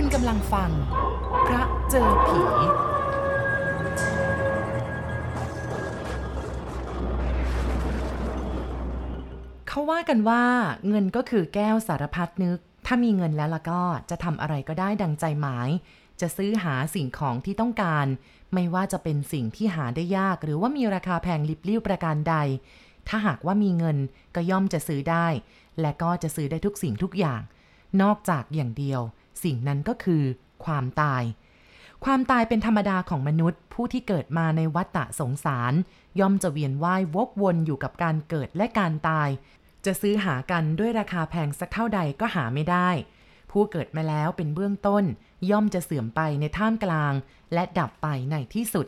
คุณกำลังฟัง พระเจอผี เขาว่ากันว่าเงินก็คือแก้วสารพัดนึก ถ้ามีเงินแล้วล่ะก็จะทำอะไรก็ได้ดังใจหมาย จะซื้อหาสิ่งของที่ต้องการ ไม่ว่าจะเป็นสิ่งที่หาได้ยาก หรือว่ามีราคาแพงลิบลิ่วประการใด ถ้าหากว่ามีเงินก็ย่อมจะซื้อได้ และก็จะซื้อได้ทุกสิ่งทุกอย่าง นอกจากอย่างเดียว สิ่งนั้นก็คือ ความตาย ความตายเป็นธรรมดาของมนุษย์ ผู้ที่เกิดมาในวัฏฏะสงสาร ย่อมจะเวียนว่ายวกวนอยู่กับการเกิดและการตาย จะซื้อหากันด้วยราคาแพงสักเท่าใดก็หาไม่ได้ ผู้เกิดมาแล้วเป็นเบื้องต้น ย่อมจะเสื่อมไปในท่ามกลาง และดับไปในที่สุด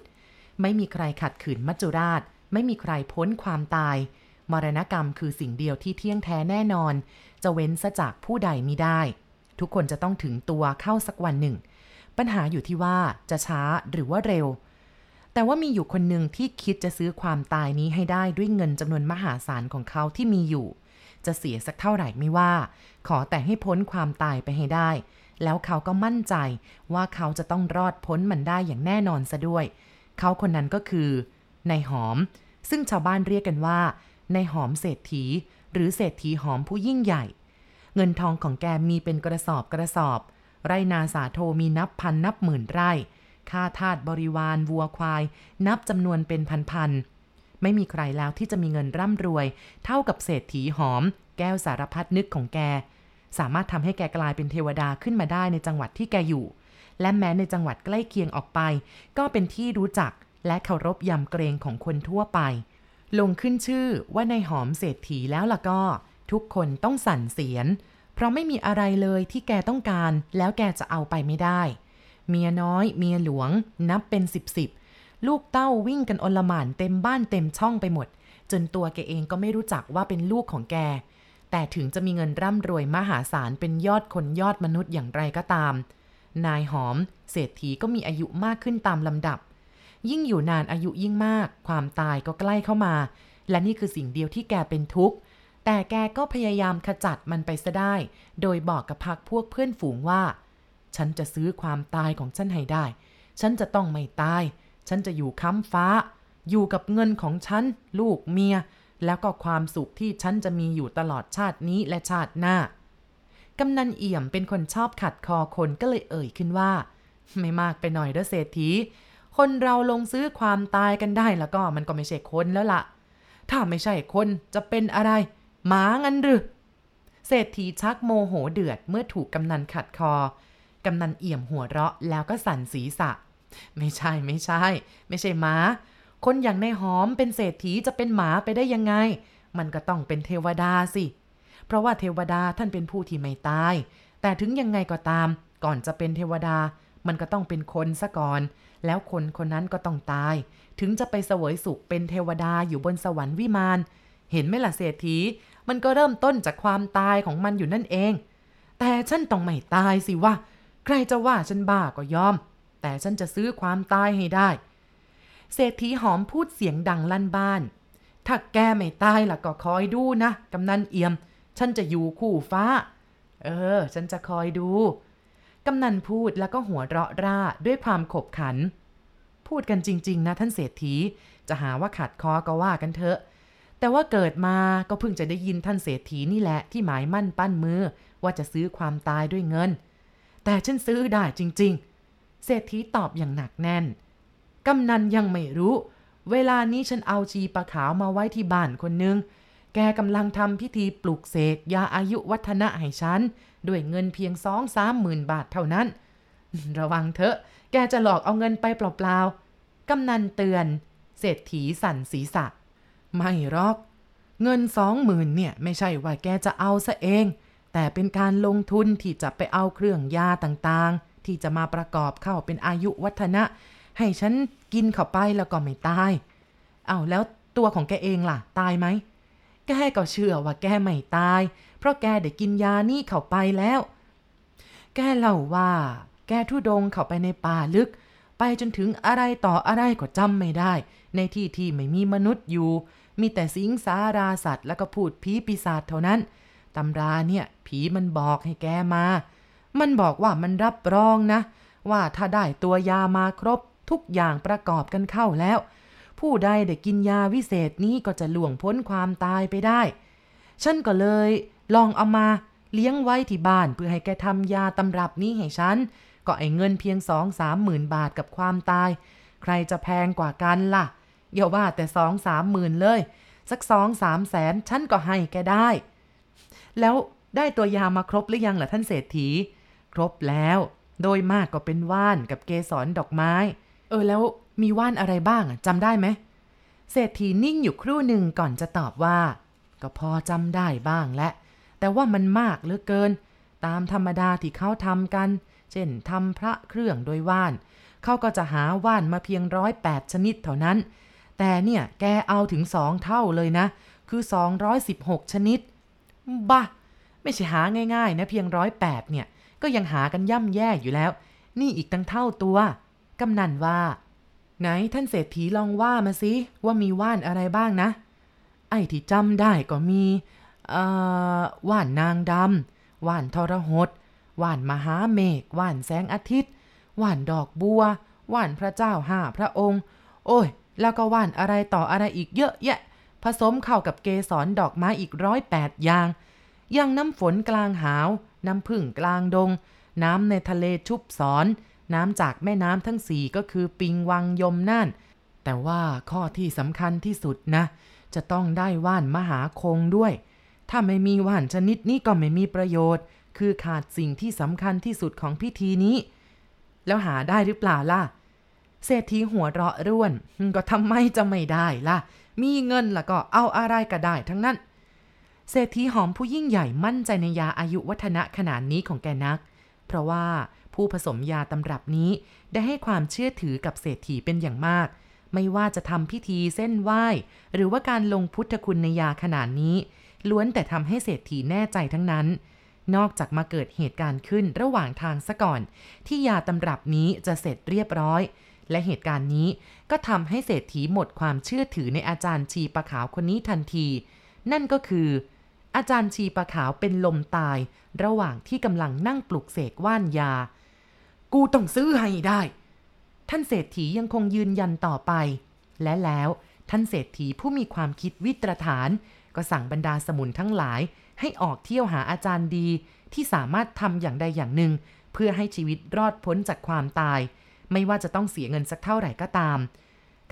ไม่มีใครขัดขืนมัจจุราช ไม่มีใครพ้นความตายมรณกรรมคือสิ่งเดียวที่เที่ยงแท้แน่นอน จะเว้นซะจากผู้ใดมิได้ ทุกคนจะต้องถึงตัวเข้าสักวันหนึ่ง ปัญหาอยู่ที่ว่าจะช้าหรือว่าเร็ว แต่ว่ามีอยู่คนหนึ่งที่คิดจะซื้อความตายนี้ให้ได้ด้วยเงินจำนวนมหาศาลของเขาที่มีอยู่ จะเสียสักเท่าไหร่ไม่ว่า ขอแต่ให้พ้นความตายไปให้ได้ แล้วเขาก็มั่นใจว่าเขาจะต้องรอดพ้นมันได้อย่างแน่นอนซะด้วย เขาคนนั้นก็คือนายหอม ซึ่งชาวบ้านเรียกกันว่านายหอมเศรษฐี หรือเศรษฐีหอมผู้ยิ่งใหญ่ เงินทองของแกมีเป็นกระสอบกระสอบ ไรนาสาโทมีนับพันนับหมื่นไร่ ค่าทาสบริวารวัวควาย นับจำนวนเป็นพันๆ ไม่มีใครแล้วที่จะมีเงินร่ำรวย เท่ากับเศรษฐีหอม แก้วสารพัดนึกของแก สามารถทำให้แกกลายเป็นเทวดาขึ้นมาได้ในจังหวัดที่แกอยู่ และแม้ในจังหวัดใกล้เคียงออกไป ก็เป็นที่รู้จักและเคารพยำเกรงของคนทั่วไป ลงขึ้นชื่อว่าในหอมเศรษฐีแล้วล่ะก็ ทุกคนต้องสั่นเสียน เพราะไม่มีอะไรเลยที่แกต้องการ แล้วแกจะเอาไปไม่ได้ เมียน้อย เมียหลวง นับเป็นสิบสิบลูกเต้าวิ่งกันอลหม่านเต็มบ้านเต็มช่องไปหมด จนตัวแกเองก็ไม่รู้จักว่าเป็นลูกของแก แต่ถึงจะมีเงินร่ำรวยมหาศาลเป็นยอดคนยอดมนุษย์อย่างไรก็ตาม นายหอม เศรษฐีก็มีอายุมากขึ้นตามลำดับ ยิ่งอยู่นานอายุยิ่งมาก ความตายก็ใกล้เข้ามา และนี่คือสิ่งเดียวที่แกเป็นทุกข์ แต่แกก็พยายามขจัดมันไปซะได้ โดยบอกกับพักพวกเพื่อนฝูงว่า ฉันจะซื้อความตายของฉันให้ได้ ฉันจะต้องไม่ตาย ฉันจะอยู่ค้ำฟ้า อยู่กับเงินของฉัน ลูกเมีย แล้วก็ความสุขที่ฉันจะมีอยู่ตลอดชาตินี้และชาติหน้ากำนันเอี่ยมเป็นคนชอบขัดคอคนก็เลยเอ่ยขึ้นว่า ไม่มากไปหน่อยเด้อเศรษฐี คนเราลงซื้อความตายกันได้แล้วก็มันก็ไม่ใช่คนแล้วล่ะ ถ้าไม่ใช่คนจะเป็นอะไร หมางั้นหรือเศรษฐีชักโมโหเดือดเมื่อถูกกำนันขัดคอกำนันเอี่ยมหัวเราะแล้วก็สั่นศีรษะ ไม่ใช่ไม่ใช่ ไม่ใช่หมาคนอย่างในหอมเป็นเศรษฐีจะเป็นหมาไปได้ยังไง มันก็ต้องเป็นเทวดาสิ เพราะว่าเทวดาท่านเป็นผู้ที่ไม่ตาย แต่ถึงยังไงก็ตาม ก่อนจะเป็นเทวดา มันก็ต้องเป็นคนซะก่อน แล้วคนคนนั้นก็ต้องตาย ถึงจะไปเสวยสุขเป็นเทวดาอยู่บนสวรรค์วิมาน เห็นไหมล่ะเศรษฐี มันก็เริ่มต้นจากความตายของมันอยู่นั่นเอง แต่ฉันต้องไม่ตายสิวะ ใครจะว่าฉันบ้าก็ยอม แต่ฉันจะซื้อความตายให้ได้ เศรษฐีหอมพูดเสียงดังลั่นบ้าน ถ้าแกไม่ตายล่ะก็คอยดูนะ กำนันเอี่ยม ฉันจะอยู่คู่ฟ้า เออ ฉันจะคอยดู กำนันพูดแล้วก็หัวเราะร่าด้วยความขบขัน พูดกันจริง ๆ นะท่านเศรษฐี จะหาว่าขัดคอก็ว่ากันเถอะ แต่ว่าเกิดมาก็เพิ่งจะได้ยินท่านเศรษฐีนี่แหละที่หมายมั่นปั้นมือ ว่าจะซื้อความตายด้วยเงิน แต่ฉันซื้อได้จริง ๆ เศรษฐีตอบอย่างหนักแน่น กำนันยังไม่รู้ เวลานี้ฉันเอาชีปลาขาวมาไว้ที่บ้านคนนึง แกกำลังทำพิธีปลุกเสกยาอายุวัฒนะให้ฉัน ด้วยเงินเพียงสองสามหมื่นบาทเท่านั้น ระวังเถอะ แกจะหลอกเอาเงินไปเปล่าๆกำนันเตือน เศรษฐีสั่นศีรษะ ไม่หรอก เงินสองหมื่นเนี่ยไม่ใช่ว่าแกจะเอาซะเอง แต่เป็นการลงทุนที่จะไปเอาเครื่องยาต่างๆ ที่จะมาประกอบเข้าเป็นอายุวัฒนะ ให้ฉันกินเข้าไปแล้วก็ไม่ตาย เอาแล้วตัวของแกเองล่ะ ตายไหม แกก็เชื่อว่าแกไม่ตาย เพราะแกได้กินยานี่เข้าไปแล้ว แกเล่าว่า แกทุดงเข้าไปในป่าลึกไปจนถึงอะไรต่ออะไรก็จำไม่ได้ ในที่ที่ไม่มีมนุษย์อยู่ มีแต่สิงสาราสัตว์แล้วก็พูดผีปีศาจเท่านั้น ตำราเนี่ย ผีมันบอกให้แกมา มันบอกว่ามันรับรองนะ ว่าถ้าได้ตัวยามาครบทุกอย่างประกอบกันเข้าแล้ว ผู้ใดได้กินยาวิเศษนี้ก็จะล่วงพ้นความตายไปได้ ฉันก็เลยลองเอามาเลี้ยงไว้ที่บ้านเพื่อให้แกทำยาตำรับนี้ให้ฉัน ก็ไอ้เงินเพียงสองสามหมื่นบาทกับความตาย ใครจะแพงกว่ากันล่ะ อย่าว่าแต่สองสามหมื่นเลย สักสองสามแสนฉันก็ให้แกได้ แล้วได้ตัวยามาครบหรือยังล่ะท่านเศรษฐี ครบแล้ว โดยมากก็เป็นว่านกับเกสรดอกไม้ เออแล้วมีว่านอะไรบ้างจำได้ไหมเศรษฐีนิ่งอยู่ครู่หนึ่งก่อนจะตอบว่า ก็พอจำได้บ้างแหละ แต่ว่ามันมากเหลือเกิน ตามธรรมดาที่เขาทำกัน เช่นทำพระเครื่องโดยว่าน เขาก็จะหาว่านมาเพียงร้อยแปดชนิดเท่านั้น แต่เนี่ยแกเอาถึงสองเท่าเลยนะ คือ 216 ชนิด บ้าไม่ใช่หาง่ายๆนะเพียงร้อยแปดเนี่ย ก็ยังหากันย่ำแย่อยู่แล้ว นี่อีกตั้งเท่าตัว กำนันว่า ไหนท่านเศรษฐีลองว่ามาสิว่ามีว่านอะไรบ้างนะ ไอ้ที่จำได้ก็มีว่านนางดำว่านทรหดว่านมหาเมฆว่านแสงอาทิตย์ว่านดอกบัวว่านพระเจ้าห้าพระองค์ โอ้ย แล้วก็ว่านอะไรต่ออะไรอีกเยอะแยะ ผสมเข้ากับเกสรดอกไม้อีกร้อยแปดอย่างยังน้ำฝนกลางหาว น้ำพึ่งกลางดง น้ำในทะเลชุบสอน น้ำจากแม่น้ำทั้งสี่ก็คือปิงวังยมน่าน แต่ว่าข้อที่สำคัญที่สุดนะ จะต้องได้ว่านมหาคงด้วย ถ้าไม่มีว่านชนิดนี้ก็ไม่มีประโยชน์ คือขาดสิ่งที่สำคัญที่สุดของพิธีนี้ แล้วหาได้หรือเปล่าล่ะ เศรษฐีหัวเราะร่วน ก็ทำไมจะไม่ได้ล่ะ มีเงินล่ะก็เอาอะไรก็ได้ทั้งนั้น เศรษฐีหอมผู้ยิ่งใหญ่มั่นใจในยาอายุวัฒนะขนาดนี้ของแกนัก เพราะว่าผู้ผสมยาตำรับนี้ได้ให้ความเชื่อถือกับเศรษฐีเป็นอย่างมาก ไม่ว่าจะทำพิธีเส้นไหว้ หรือว่าการลงพุทธคุณในยาขนาดนี้ ล้วนแต่ทำให้เศรษฐีแน่ใจทั้งนั้นนอกจากมาเกิดเหตุการณ์ขึ้นระหว่างทางซะก่อน ที่ยาตำรับนี้จะเสร็จเรียบร้อย และเหตุการณ์นี้ก็ทำให้เศรษฐีหมดความเชื่อถือในอาจารย์ชีปะขาวคนนี้ทันที นั่นก็คือ อาจารย์ชีปะขาวเป็นลมตาย ระหว่างที่กำลังนั่งปลุกเสกว่านยา กูต้องซื้อให้ได้ ท่านเศรษฐียังคงยืนยันต่อไป และแล้วท่านเศรษฐีผู้มีความคิดวิตรฐาน ก็สั่งบรรดาสมุนทั้งหลาย ให้ออกเที่ยวหาอาจารย์ดีที่สามารถทำอย่างใดอย่างหนึ่ง เพื่อให้ชีวิตรอดพ้นจากความตาย ไม่ว่าจะต้องเสียเงินสักเท่าไหร่ก็ตาม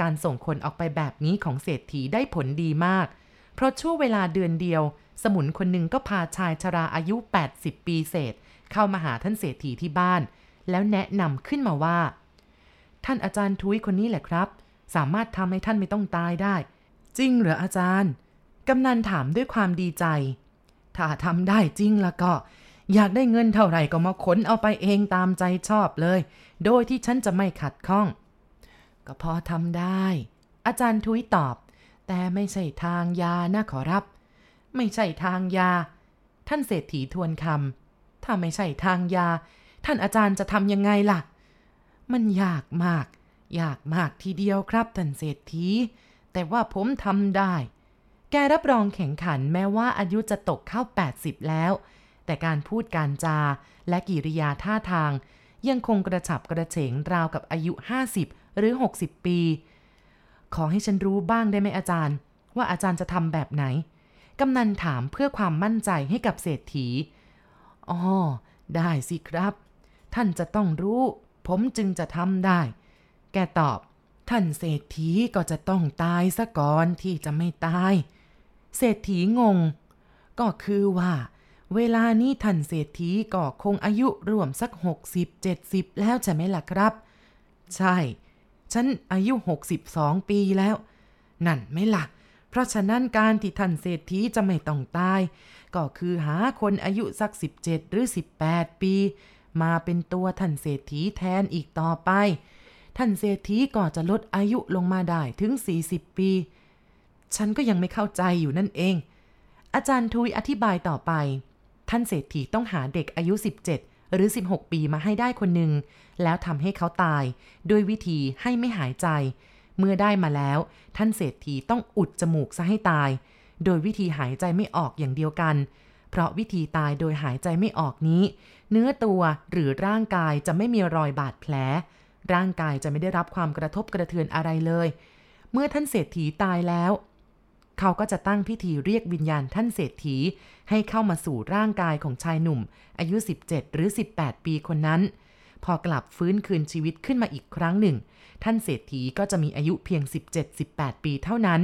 การส่งคนออกไปแบบนี้ของเศรษฐีได้ผลดีมาก เพราะช่วงเวลาเดือนเดียว สมุนคนหนึ่งก็พาชายชราอายุ 80 ปีเศษ เข้ามาหาท่านเศรษฐีที่บ้าน แล้วแนะนำขึ้นมาว่า ท่านอาจารย์ทุยคนนี้แหละครับ สามารถทำให้ท่านไม่ต้องตายได้ จริงเหรออาจารย์กำนันถามด้วยความดีใจ ถ้าทำได้จริงแล้วก็ อยากได้เงินเท่าไหร่ก็มาขนเอาไปเองตามใจชอบเลย โดยที่ฉันจะไม่ขัดข้อง ก็พอทำได้ อาจารย์ทุยตอบ แต่ไม่ใช่ทางยานะขอรับ ไม่ใช่ทางยา ท่านเศรษฐีทวนคำถ้าไม่ใช่ทางยา ท่านอาจารย์จะทำยังไงล่ะ มันยากมาก ยากมากทีเดียวครับท่านเศรษฐี แต่ว่าผมทำได้ แกรับรองแข่งขันแม้ว่าอายุจะตกเข้า 80 แล้ว แต่การพูดการจา และกิริยาท่าทาง ยังคงกระฉับกระเฉงราวกับอายุ 50 หรือ 60 ปี ขอให้ฉันรู้บ้างได้ไหมอาจารย์ ว่าอาจารย์จะทำแบบไหน กำนันถามเพื่อความมั่นใจให้กับเศรษฐีอ๋อได้สิครับ ท่านจะต้องรู้ ผมจึงจะทำได้ แกตอบ ท่านเศรษฐีก็จะต้องตายซะก่อนที่จะไม่ตาย เศรษฐีงง ก็คือว่า เวลานี้ท่านเศรษฐีก็คงอายุรวมสัก 60 70 แล้วใช่ไหมล่ะครับ ใช่ ฉันอายุ 62 ปีแล้ว นั่นไหม่ล่ะ เพราะฉะนั้นการที่ท่านเศรษฐีจะไม่ต้องตาย ก็คือหาคนอายุสัก 17 หรือ 18 ปี มาเป็นตัวท่านเศรษฐีแทนอีกต่อไป ท่านเศรษฐีก็จะลดอายุลงมาได้ถึง 40 ปี ฉันก็ยังไม่เข้าใจอยู่นั่นเอง อาจารย์ทุยอธิบายต่อไป ท่านเศรษฐีต้องหาเด็กอายุ 17 หรือ 16 ปีมาให้ได้คนหนึ่ง แล้วทำให้เขาตายโดยวิธีให้ไม่หายใจ เมื่อได้มาแล้ว ท่านเศรษฐีต้องอุดจมูกซะให้ตาย โดยวิธีหายใจไม่ออกอย่างเดียวกัน เพราะวิธีตายโดยหายใจไม่ออกนี้ เนื้อตัวหรือร่างกายจะไม่มีรอยบาดแผล ร่างกายจะไม่ได้รับความกระทบกระเทือนอะไรเลย เมื่อท่านเศรษฐีตายแล้ว เขาก็จะตั้งพิธีเรียกวิญญาณท่านเศรษฐี ให้เข้ามาสู่ร่างกายของชายหนุ่ม อายุ 17 หรือ 18 ปีคนนั้น พอกลับฟื้นคืนชีวิตขึ้นมาอีกครั้งหนึ่ง ท่านเศรษฐีก็จะมีอายุเพียง 17-18 ปีเท่านั้น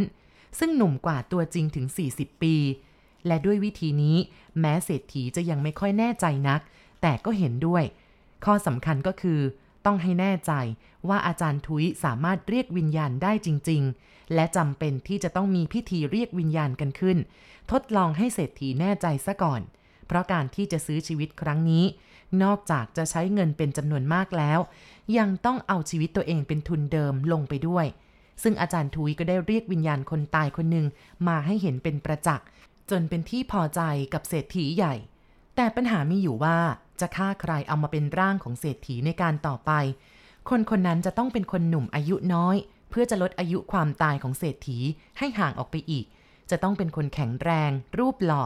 ซึ่งหนุ่มกว่าตัวจริงถึง 40 ปี และด้วยวิธีนี้ แม้เศรษฐีจะยังไม่ค่อยแน่ใจนัก แต่ก็เห็นด้วย ข้อสำคัญก็คือ ต้องให้แน่ใจว่าอาจารย์ทุยสามารถเรียกวิญญาณได้จริง ๆ และจำเป็นที่จะต้องมีพิธีเรียกวิญญาณกันขึ้น ทดลองให้เศรษฐีแน่ใจซะก่อน เพราะการที่จะซื้อชีวิตครั้งนี้ นอกจากจะใช้เงินเป็นจำนวนมากแล้ว ยังต้องเอาชีวิตตัวเองเป็นทุนเดิมลงไปด้วย ซึ่งอาจารย์ทุยก็ได้เรียกวิญญาณคนตายคนหนึ่งมาให้เห็นเป็นประจักษ์จนเป็นที่พอใจกับเศรษฐีใหญ่ แต่ปัญหามีอยู่ว่าจะฆ่าใครเอามาเป็นร่างของเศรษฐีในการต่อไป คนคนนั้นจะต้องเป็นคนหนุ่มอายุน้อย เพื่อจะลดอายุความตายของเศรษฐีให้ห่างออกไปอีก จะต้องเป็นคนแข็งแรง รูปหล่อ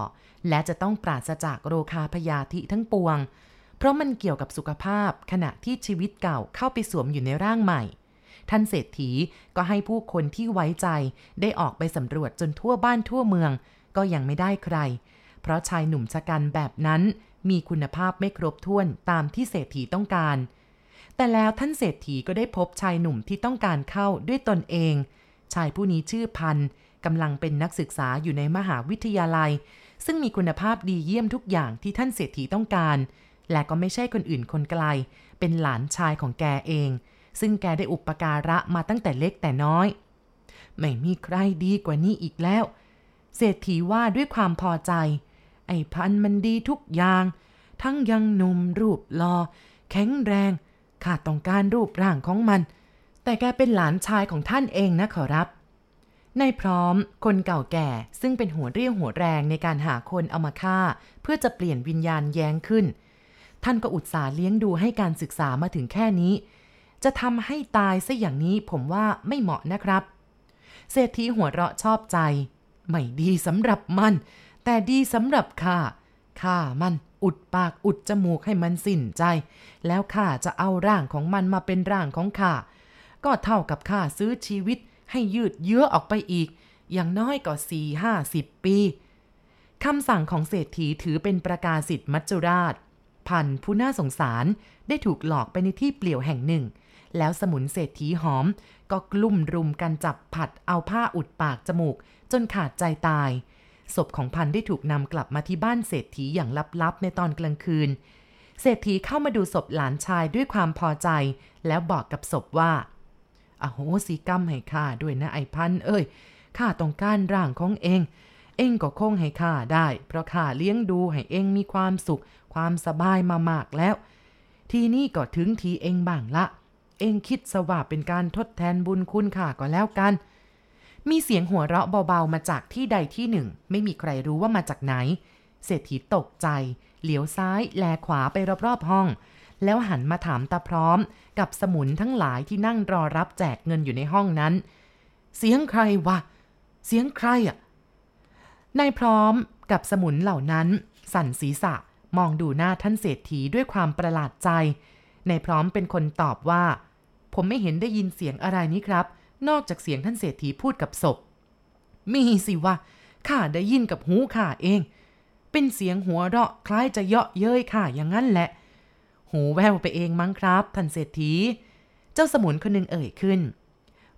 และจะต้องปราศจากโรคาพยาธิทั้งปวง เพราะมันเกี่ยวกับสุขภาพขณะที่ชีวิตเก่าเข้าไปสวมอยู่ในร่างใหม่ ท่านเศรษฐีก็ให้ผู้คนที่ไว้ใจได้ออกไปสำรวจจนทั่วบ้านทั่วเมือง ก็ยังไม่ได้ใคร เพราะชายหนุ่มชะกันแบบนั้น มีคุณภาพไม่ครบถ้วนตามที่เศรษฐีต้องการ แต่แล้วท่านเศรษฐีก็ได้พบชายหนุ่มที่ต้องการเข้าด้วยตนเอง ชายผู้นี้ชื่อพันกำลังเป็นนักศึกษาอยู่ในมหาวิทยาลัย ซึ่งมีคุณภาพดีเยี่ยมทุกอย่างที่ท่านเศรษฐีต้องการ และก็ไม่ใช่คนอื่นคนไกล เป็นหลานชายของแกเอง ซึ่งแกได้อุปการะมาตั้งแต่เล็กแต่น้อย ไม่มีใครดีกว่านี้อีกแล้วเศรษฐีว่าด้วยความพอใจ ไอ้พันมันดีทุกอย่าง ทั้งยังหนุ่มรูปหลอแข็งแรงข้าต้องการรูปร่างของมัน แต่แกเป็นหลานชายของท่านเองนะขอรับในพร้อมคนเก่าแก่ซึ่งเป็นหัวเรี่ยวหัวแรงในการหาคนเอามาฆ่า เพื่อจะเปลี่ยนวิญญาณแย้งขึ้น ท่านก็อุตส่าห์เลี้ยงดูให้การศึกษามาถึงแค่นี้ จะทำให้ตายซะอย่างนี้ผมว่าไม่เหมาะนะครับ เศรษฐีหัวเราะชอบใจ ไม่ดีสำหรับมัน แต่ดีสำหรับข้าข้ามันอุดปากอุดจมูกให้มันสิ้นใจ แล้วข้าจะเอาร่างของมันมาเป็นร่างของข้าก็เท่ากับข้าซื้อชีวิตให้ยืดเยื้อออกไปอีก อย่างน้อยก็สี่ห้าสิบปีคำสั่งของเศรษฐีถือเป็นประกาศสิทธิ์มัจจุราช พันผู้น่าสงสารได้ถูกหลอกไปในที่เปลี่ยวแห่งหนึ่ง แล้วสมุนเศรษฐีหอม ก็กลุ่มรุมกันจับผัดเอาผ้าอุดปากจมูก จนขาดใจตาย ศพของพันได้ถูกนำกลับมาที่บ้านเศรษฐีอย่างลับๆ ในตอนกลางคืน เศรษฐีเข้ามาดูศพหลานชายด้วยความพอใจ แล้วบอกกับศพว่าอโหสิกรรมให้ข้าด้วยนะไอ้พันเอ้ยข้าต้องการร่างของเอง เองก็คงให้ข้าได้ เพราะข้าเลี้ยงดูให้เองมีความสุข ความสบายมามากแล้ว ทีนี้ก็ถึงทีเองบ้างละ เองคิดสว่าเป็นการทดแทนบุญคุณข้าก็แล้วกัน มีเสียงหัวเราะเบาๆมาจากที่ใดที่หนึ่ง ไม่มีใครรู้ว่ามาจากไหน เศรษฐีตกใจ เหลียวซ้าย แลขวาไปรอบๆห้อง แล้วหันมาถามตาพร้อม กับสมุนทั้งหลายที่นั่งรอรับแจกเงินอยู่ในห้องนั้น เสียงใครวะ เสียงใครอะ นายพร้อมกับสมุนเหล่านั้น สั่นศีรษะมองดูหน้าท่านเศรษฐีด้วยความประหลาดใจ นายพร้อมเป็นคนตอบว่า ผมไม่เห็นได้ยินเสียงอะไรนี้ครับ นอกจากเสียงท่านเศรษฐีพูดกับศพ มีสิวะข้าได้ยินกับหูข้าเอง เป็นเสียงหัวเราะคล้ายจะเยาะเย้ยข้าอย่างนั้นแหละ หูแววไปเองมั้งครับ ท่านเศรษฐี เจ้าสมุนคนหนึ่งเอ่ยขึ้น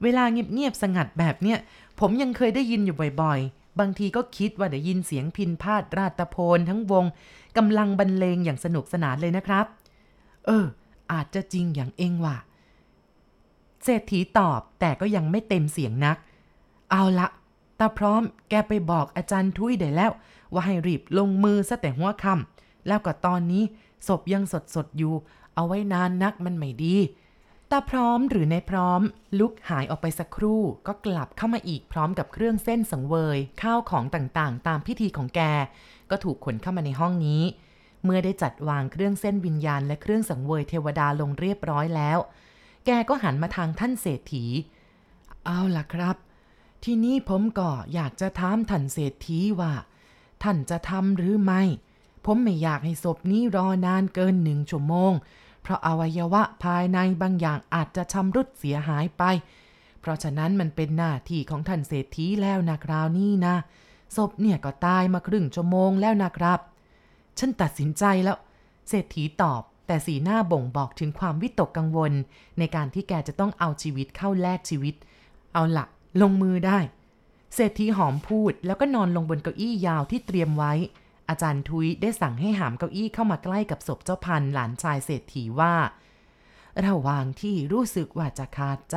เวลาเงียบๆสงัดแบบเนี้ยผมยังเคยได้ยินอยู่บ่อยๆ บางทีก็คิดว่าได้ยินเสียงพินพาดราตะโพนทั้งวงกำลังบรรเลงอย่างสนุกสนานเลยนะครับ เออ อาจจะจริงอย่างเองว่ะ เศรษฐีตอบแต่ก็ยังไม่เต็มเสียงนัก เอาละตาพร้อมแกไปบอกอาจารย์ทุยได้แล้ว ว่าให้รีบลงมือซะแต่หัวค่ำแล้วก็ตอนนี้ศพยังสดสดอยู่ เอาไว้นานนักมันไม่ดีตาพร้อมหรือในพร้อม ลุกหายออกไปสักครู่ ก็กลับเข้ามาอีกพร้อมกับเครื่องเส้นสังเวย ข้าวของต่างๆ ตามพิธีของแก ก็ถูกขนเข้ามาในห้องนี้ เมื่อได้จัดวางเครื่องเส้นวิญญาณและเครื่องสังเวยเทวดาลงเรียบร้อยแล้ว แกก็หันมาทางท่านเศรษฐี เอาล่ะครับ ที่นี้ผมก็อยากจะถามท่านเศรษฐีว่า ท่านจะทำหรือไม่ ผมไม่อยากให้ศพนี้รอนานเกินหนึ่งชั่วโมง เพราะอวัยวะภายในบางอย่างอาจจะชำรุดเสียหายไป เพราะฉะนั้นมันเป็นหน้าที่ของท่านเศรษฐีแล้วนะคราวนี้นะศพเนี่ยก็ตายมาครึ่งชั่วโมงแล้วนะครับ ฉันตัดสินใจแล้ว เศรษฐีตอบ แต่สีหน้าบ่งบอกถึงความวิตกกังวล ในการที่แกจะต้องเอาชีวิตเข้าแลกชีวิต เอาละลงมือได้ เศรษฐีหอมพูดแล้วก็นอนลงบนเก้าอี้ยาวที่เตรียมไว้ อาจารย์ทุยได้สั่งให้หามเก้าอี้เข้ามาใกล้กับศพเจ้าพันหลานชายเศรษฐีว่า ระหว่างที่รู้สึกว่าจะขาดใจ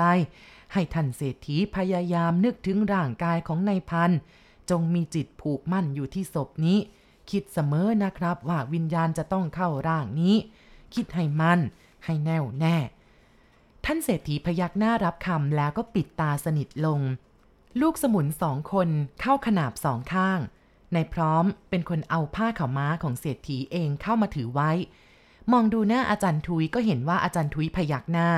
ให้ท่านเศรษฐีพยายามนึกถึงร่างกายของนายพันจงมีจิตผูกมั่นอยู่ที่ศพนี้ คิดเสมอนะครับว่าวิญญาณจะต้องเข้าร่างนี้ คิดให้มั่นให้แน่วแน่ ท่านเศรษฐีพยักหน้ารับคำแล้วก็ปิดตาสนิทลง ลูกสมุนสองคนเข้าขนาบสองข้าง ในพร้อมเป็นคนเอาผ้าขาวม้าของเศรษฐีเองเข้ามาถือไว้ มองดูหน้าอาจารย์ทุยก็เห็นว่าอาจารย์ทุยพยักหน้า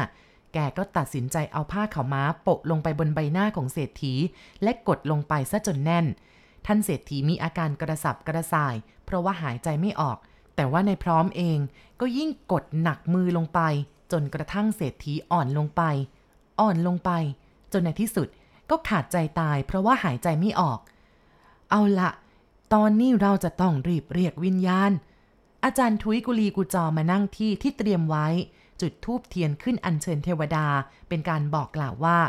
แกก็ตัดสินใจเอาผ้าขาวม้าโปะลงไปบนใบหน้าของเศรษฐี และกดลงไปซะจนแน่นท่านเศรษฐีมีอาการกระสับกระส่าย เพราะว่าหายใจไม่ออก แต่ว่าในพร้อมเองก็ยิ่งกดหนักมือลงไป จนกระทั่งเศรษฐีอ่อนลงไป อ่อนลงไป จนในที่สุดก็ขาดใจตายเพราะว่าหายใจไม่ออก เอาละตอนนี้เราจะต้องรีบเรียกวิญญาณ อาจารย์ทุยกุลีกุจอมานั่งที่ที่เตรียมไว้ จุดทูบเทียนขึ้นอัญเชิญเทวดา เป็นการบอกกล่าวว่า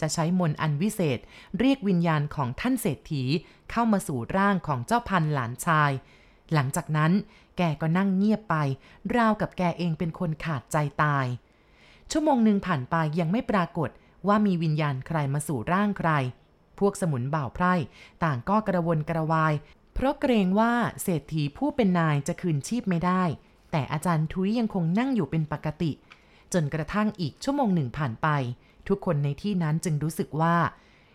จะใช้มนต์อันวิเศษ เรียกวิญญาณของท่านเศรษฐีเข้ามาสู่ร่างของเจ้าพันหลานชาย หลังจากนั้น แกก็นั่งเงียบไป ราวกับแกเองเป็นคนขาดใจตาย ชั่วโมงหนึ่งผ่านไปยังไม่ปรากฏว่ามีวิญญาณใครมาสู่ร่างใคร พวกสมุนบ่าวไพร่ ต่างก็กระวนกระวาย เพราะเกรงว่าเศรษฐีผู้เป็นนายจะคืนชีพไม่ได้ แต่อาจารย์ทุยยังคงนั่งอยู่เป็นปกติ จนกระทั่งอีกชั่วโมงหนึ่งผ่านไป ทุกคนในที่นั้นจึงรู้สึกว่า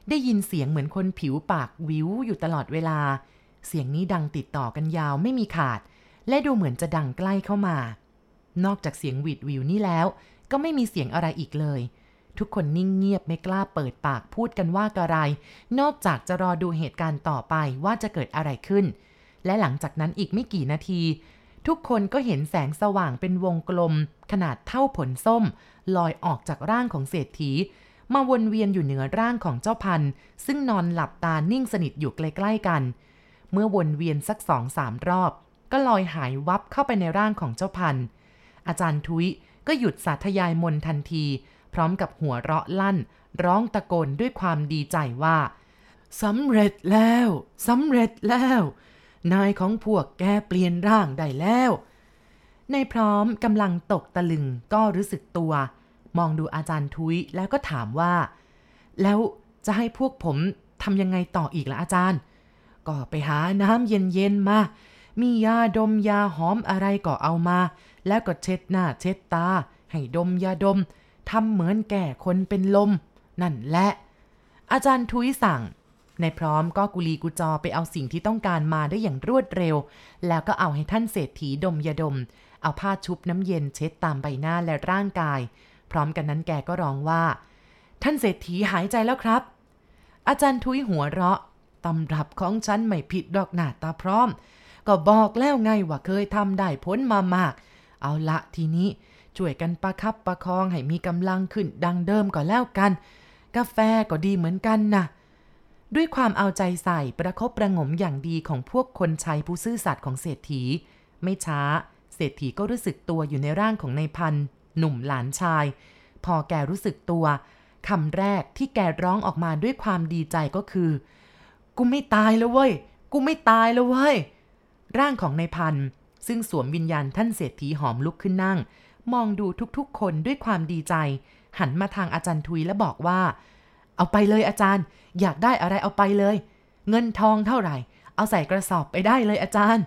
ได้ยินเสียงเหมือนคนผิวปากวิวอยู่ตลอดเวลา เสียงนี้ดังติดต่อกันยาวไม่มีขาด และดูเหมือนจะดังใกล้เข้ามา นอกจากเสียงหวีดวิวนี่แล้ว ก็ไม่มีเสียงอะไรอีกเลย ทุกคนนิ่งเงียบไม่กล้าเปิดปากพูดกันว่ากระไร นอกจากจะรอดูเหตุการณ์ต่อไปว่าจะเกิดอะไรขึ้น และหลังจากนั้นอีกไม่กี่นาที ทุกคนก็เห็นแสงสว่างเป็นวงกลม ขนาดเท่าผลส้ม ลอยออกจากร่างของเศรษฐีมาวนเวียนอยู่เหนือร่างของเจ้าพันซึ่งนอนหลับตานิ่งสนิทอยู่ใกล้ๆกัน เมื่อวนเวียนสักสองสามรอบ ก็ลอยหายวับเข้าไปในร่างของเจ้าพัน อาจารย์ทุยก็หยุดสาธยายมนทันที พร้อมกับหัวเราะลั่น ร้องตะโกนด้วยความดีใจว่าสำเร็จแล้วสำเร็จแล้ว นายของพวกแกเปลี่ยนร่างได้แล้วในพร้อมกำลังตกตะลึงก็รู้สึกตัว มองดูอาจารย์ทุยแล้วก็ถามว่า แล้วจะให้พวกผมทำยังไงต่ออีกล่ะอาจารย์ ก็ไปหาน้ำเย็นๆมา มียาดมยาหอมอะไรก็เอามา แล้วก็เช็ดหน้าเช็ดตา ให้ดมยาดมทำเหมือนแก่คนเป็นลม นั่นแหละ อาจารย์ทุยสั่งในพร้อมก็กุลีกุจอไปเอาสิ่งที่ต้องการมาได้อย่างรวดเร็ว แล้วก็เอาให้ท่านเศรษฐีดมยาดม เอาผ้าชุบน้ำเย็นเช็ดตามใบหน้าและร่างกาย พร้อมกันนั้นแกก็ร้องว่า ท่านเศรษฐีหายใจแล้วครับ อาจารย์ทุยหัวเราะตำรับของฉันไม่ผิดดอกหนาตาพร้อม ก็บอกแล้วไงว่าเคยทำได้พ้นมามาก เอาละทีนี้ช่วยกันประคับประคองให้มีกำลังขึ้นดังเดิมก่อนแล้วกัน กาแฟก็ดีเหมือนกันนะด้วยความเอาใจใส่ประคบประงมอย่างดีของพวกคนใช้ผู้ซื่อสัตย์ของเศรษฐี ไม่ช้า เศรษฐีก็รู้สึกตัวอยู่ในร่างของนายพันหนุ่มหลานชาย พอแกรู้สึกตัวคำแรกที่แกร้องออกมาด้วยความดีใจก็คือ กูไม่ตายแล้วเว้ย กูไม่ตายแล้วเว้ย ร่างของนายพันซึ่งสวมวิญญาณท่านเศรษฐีหอมลุกขึ้นนั่ง มองดูทุกๆ คนด้วยความดีใจ หันมาทางอาจารย์ทุยและบอกว่า เอาไปเลยอาจารย์ อยากได้อะไรเอาไปเลย เงินทองเท่าไหร่ เอาใส่กระสอบไปได้เลยอาจารย์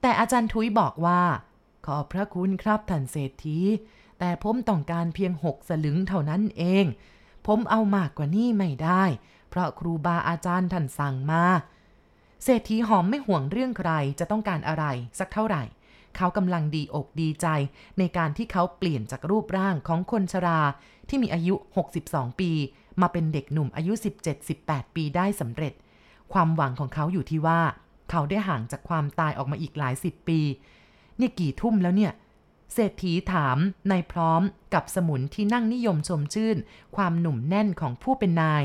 แต่อาจารย์ทุยบอกว่า ขอบพระคุณครับท่านเศรษฐีแต่ผมต้องการเพียงหกสลึงเท่านั้นเอง ผมเอามากกว่านี้ไม่ได้ เพราะครูบาอาจารย์ท่านสั่งมา เศรษฐีหอมไม่ห่วงเรื่องใครจะต้องการอะไรสักเท่าไหร่ เขากำลังดีอกดีใจ ในการที่เขาเปลี่ยนจากรูปร่างของคนชรา ที่มีอายุ 62 ปี มาเป็นเด็กหนุ่มอายุ 17-18 ปีได้สำเร็จ ความหวังของเขาอยู่ที่ว่า เขาได้ห่างจากความตายออกมาอีกหลายสิบปี นี่กี่ทุ่มแล้วเนี่ยเศรษฐีถามนายพร้อมกับสมุนที่นั่งนิยมชมชื่น ความหนุ่มแน่นของผู้เป็นนาย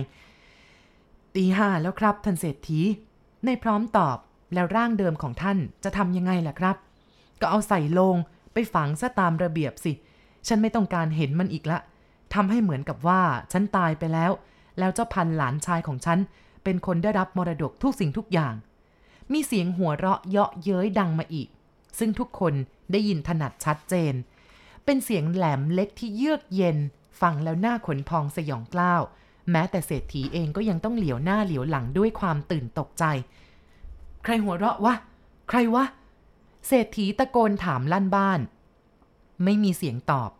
ตีห้าแล้วครับท่านเศรษฐี ในพร้อมตอบแล้วร่างเดิมของท่านจะทำยังไงล่ะครับ ก็เอาใส่ลงไปฝังซะตามระเบียบสิ ฉันไม่ต้องการเห็นมันอีกละทำให้เหมือนกับว่าฉันตายไปแล้ว แล้วเจ้าพันหลานชายของฉัน เป็นคนได้รับมรดกทุกสิ่งทุกอย่าง มีเสียงหัวเราะเยาะเย้ยดังมาอีก ซึ่งทุกคนได้ยินถนัดชัดเจน เป็นเสียงแหลมเล็กที่เยือกเย็น ฟังแล้วหน้าขนพองสยองกล้าว แม้แต่เศรษฐีเองก็ยังต้องเหลียวหน้าเหลียวหลังด้วยความตื่นตกใจ ใครหัวเราะวะ ใครวะ เศรษฐีตะโกนถามลั่นบ้าน ไม่มีเสียงตอบ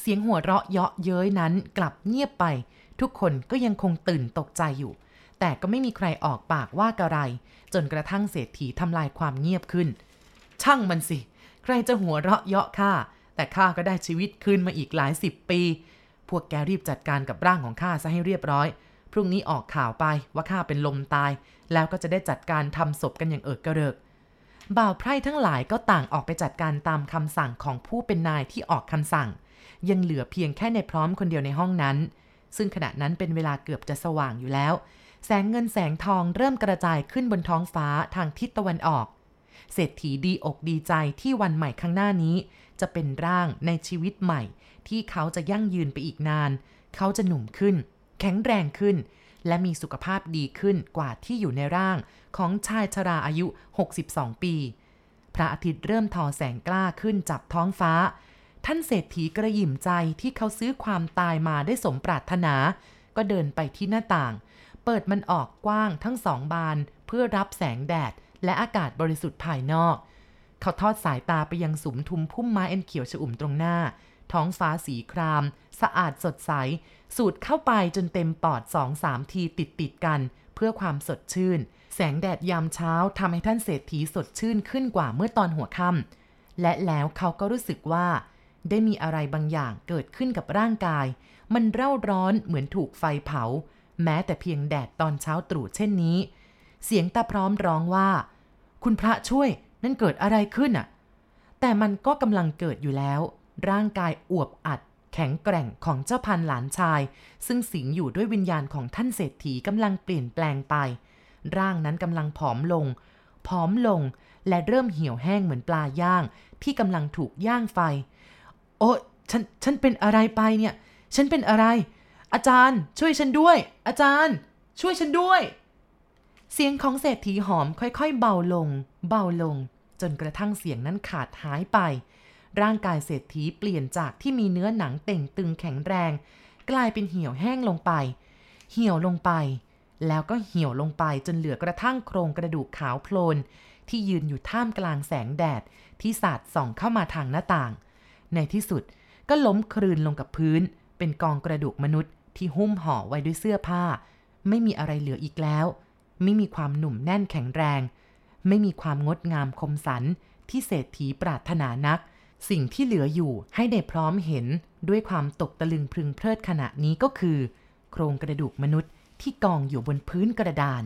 เสียงหัวเราะเยาะเย้ยนั้นกลับเงียบไป ทุกคนก็ยังคงตื่นตกใจอยู่ แต่ก็ไม่มีใครออกปากว่ากระไร จนกระทั่งเศรษฐีทำลายความเงียบขึ้น ช่างมันสิ ใครจะหัวเราะเยาะข้าแต่ข้าก็ได้ชีวิตคืนมาอีกหลายสิบปี พวกแกรีบจัดการกับร่างของข้าซะให้เรียบร้อย พรุ่งนี้ออกข่าวไปว่าข้าเป็นลมตาย แล้วก็จะได้จัดการทำศพกันอย่างเอิกกระเริก บ่าวไพร่ทั้งหลายก็ต่างออกไปจัดการตามคำสั่งของผู้เป็นนายที่ออกคำสั่ง ยังเหลือเพียงแค่ในพร้อมคนเดียวในห้องนั้น ซึ่งขณะนั้นเป็นเวลาเกือบจะสว่างอยู่แล้ว แสงเงินแสงทองเริ่มกระจายขึ้นบนท้องฟ้าทางทิศตะวันออก เศรษฐีดีอกดีใจที่วันใหม่ข้างหน้านี้ จะเป็นร่างในชีวิตใหม่ ที่เขาจะยั่งยืนไปอีกนาน เขาจะหนุ่มขึ้น แข็งแรงขึ้น และมีสุขภาพดีขึ้นกว่าที่อยู่ในร่าง ของชายชราอายุ 62 ปี พระอาทิตย์เริ่มทอแสงกล้าขึ้นจับท้องฟ้า ท่านเศรษฐีกระยิ่มใจที่เขาซื้อความตายมาได้สมปรารถนา ก็เดินไปที่หน้าต่าง เปิดมันออกกว้างทั้งสองบานเพื่อรับแสงแดด และอากาศบริสุทธิ์ภายนอก เขาทอดสายตาไปยังสุมทุมพุ่มไม้เอันเขียวชอุ่มตรงหน้า ท้องฟ้าสีคราม สะอาดสดใส สูดเข้าไปจนเต็มปอดสองสามทีติดติดกัน เพื่อความสดชื่น แสงแดดยามเช้าทำให้ท่านเศรษฐีสดชื่นขึ้นกว่าเมื่อตอนหัวค่ำและแล้วเขาก็รู้สึกว่า ได้มีอะไรบางอย่างเกิดขึ้นกับร่างกาย มันเร่าร้อนเหมือนถูกไฟเผา แม้แต่เพียงแดดตอนเช้าตรู่เช่นนี้ เสียงตาพร้อมร้องว่า คุณพระช่วยนั่นเกิดอะไรขึ้นอะ แต่มันก็กำลังเกิดอยู่แล้ว ร่างกายอวบอัด แข็งแกร่งของเจ้าพันหลานชาย ซึ่งสิงอยู่ด้วยวิญญาณของท่านเศรษฐีกำลังเปลี่ยนแปลงไป ร่างนั้นกำลังผอมลง ผอมลงและเริ่มเหี่ยวแห้งเหมือนปลาย่าง ที่กำลังถูกย่างไฟ โอ้ฉันฉันเป็นอะไรไปเนี่ย ฉันเป็นอะไร อาจารย์ ช่วยฉันด้วย อาจารย์ ช่วยฉันด้วย เสียงของเศรษฐีหอมค่อยๆ เบาลง เบาลง จนกระทั่งเสียงนั้นขาดหายไป ร่างกายเศรษฐีเปลี่ยนจากที่มีเนื้อหนังเต่งตึงแข็งแรง กลายเป็นเหี่ยวแห้งลงไป เหี่ยวลงไป แล้วก็เหี่ยวลงไปจนเหลือกระทั่งโครงกระดูกขาวโพลน ที่ยืนอยู่ท่ามกลางแสงแดดที่สาดส่องเข้ามาทางหน้าต่าง ในที่สุดก็ล้มคลืนลงกับพื้น เป็นกองกระดูกมนุษย์ที่หุ้มห่อไว้ด้วยเสื้อผ้า ไม่มีอะไรเหลืออีกแล้ว ไม่มีความหนุ่มแน่นแข็งแรง ไม่มีความงดงามคมสันที่เศรษฐีปรารถนานัก สิ่งที่เหลืออยู่ให้ได้พร้อมเห็นด้วยความตกตะลึงพึงเพลิดขณะนี้ก็คือ โครงกระดูกมนุษย์ที่กองอยู่บนพื้นกระดาน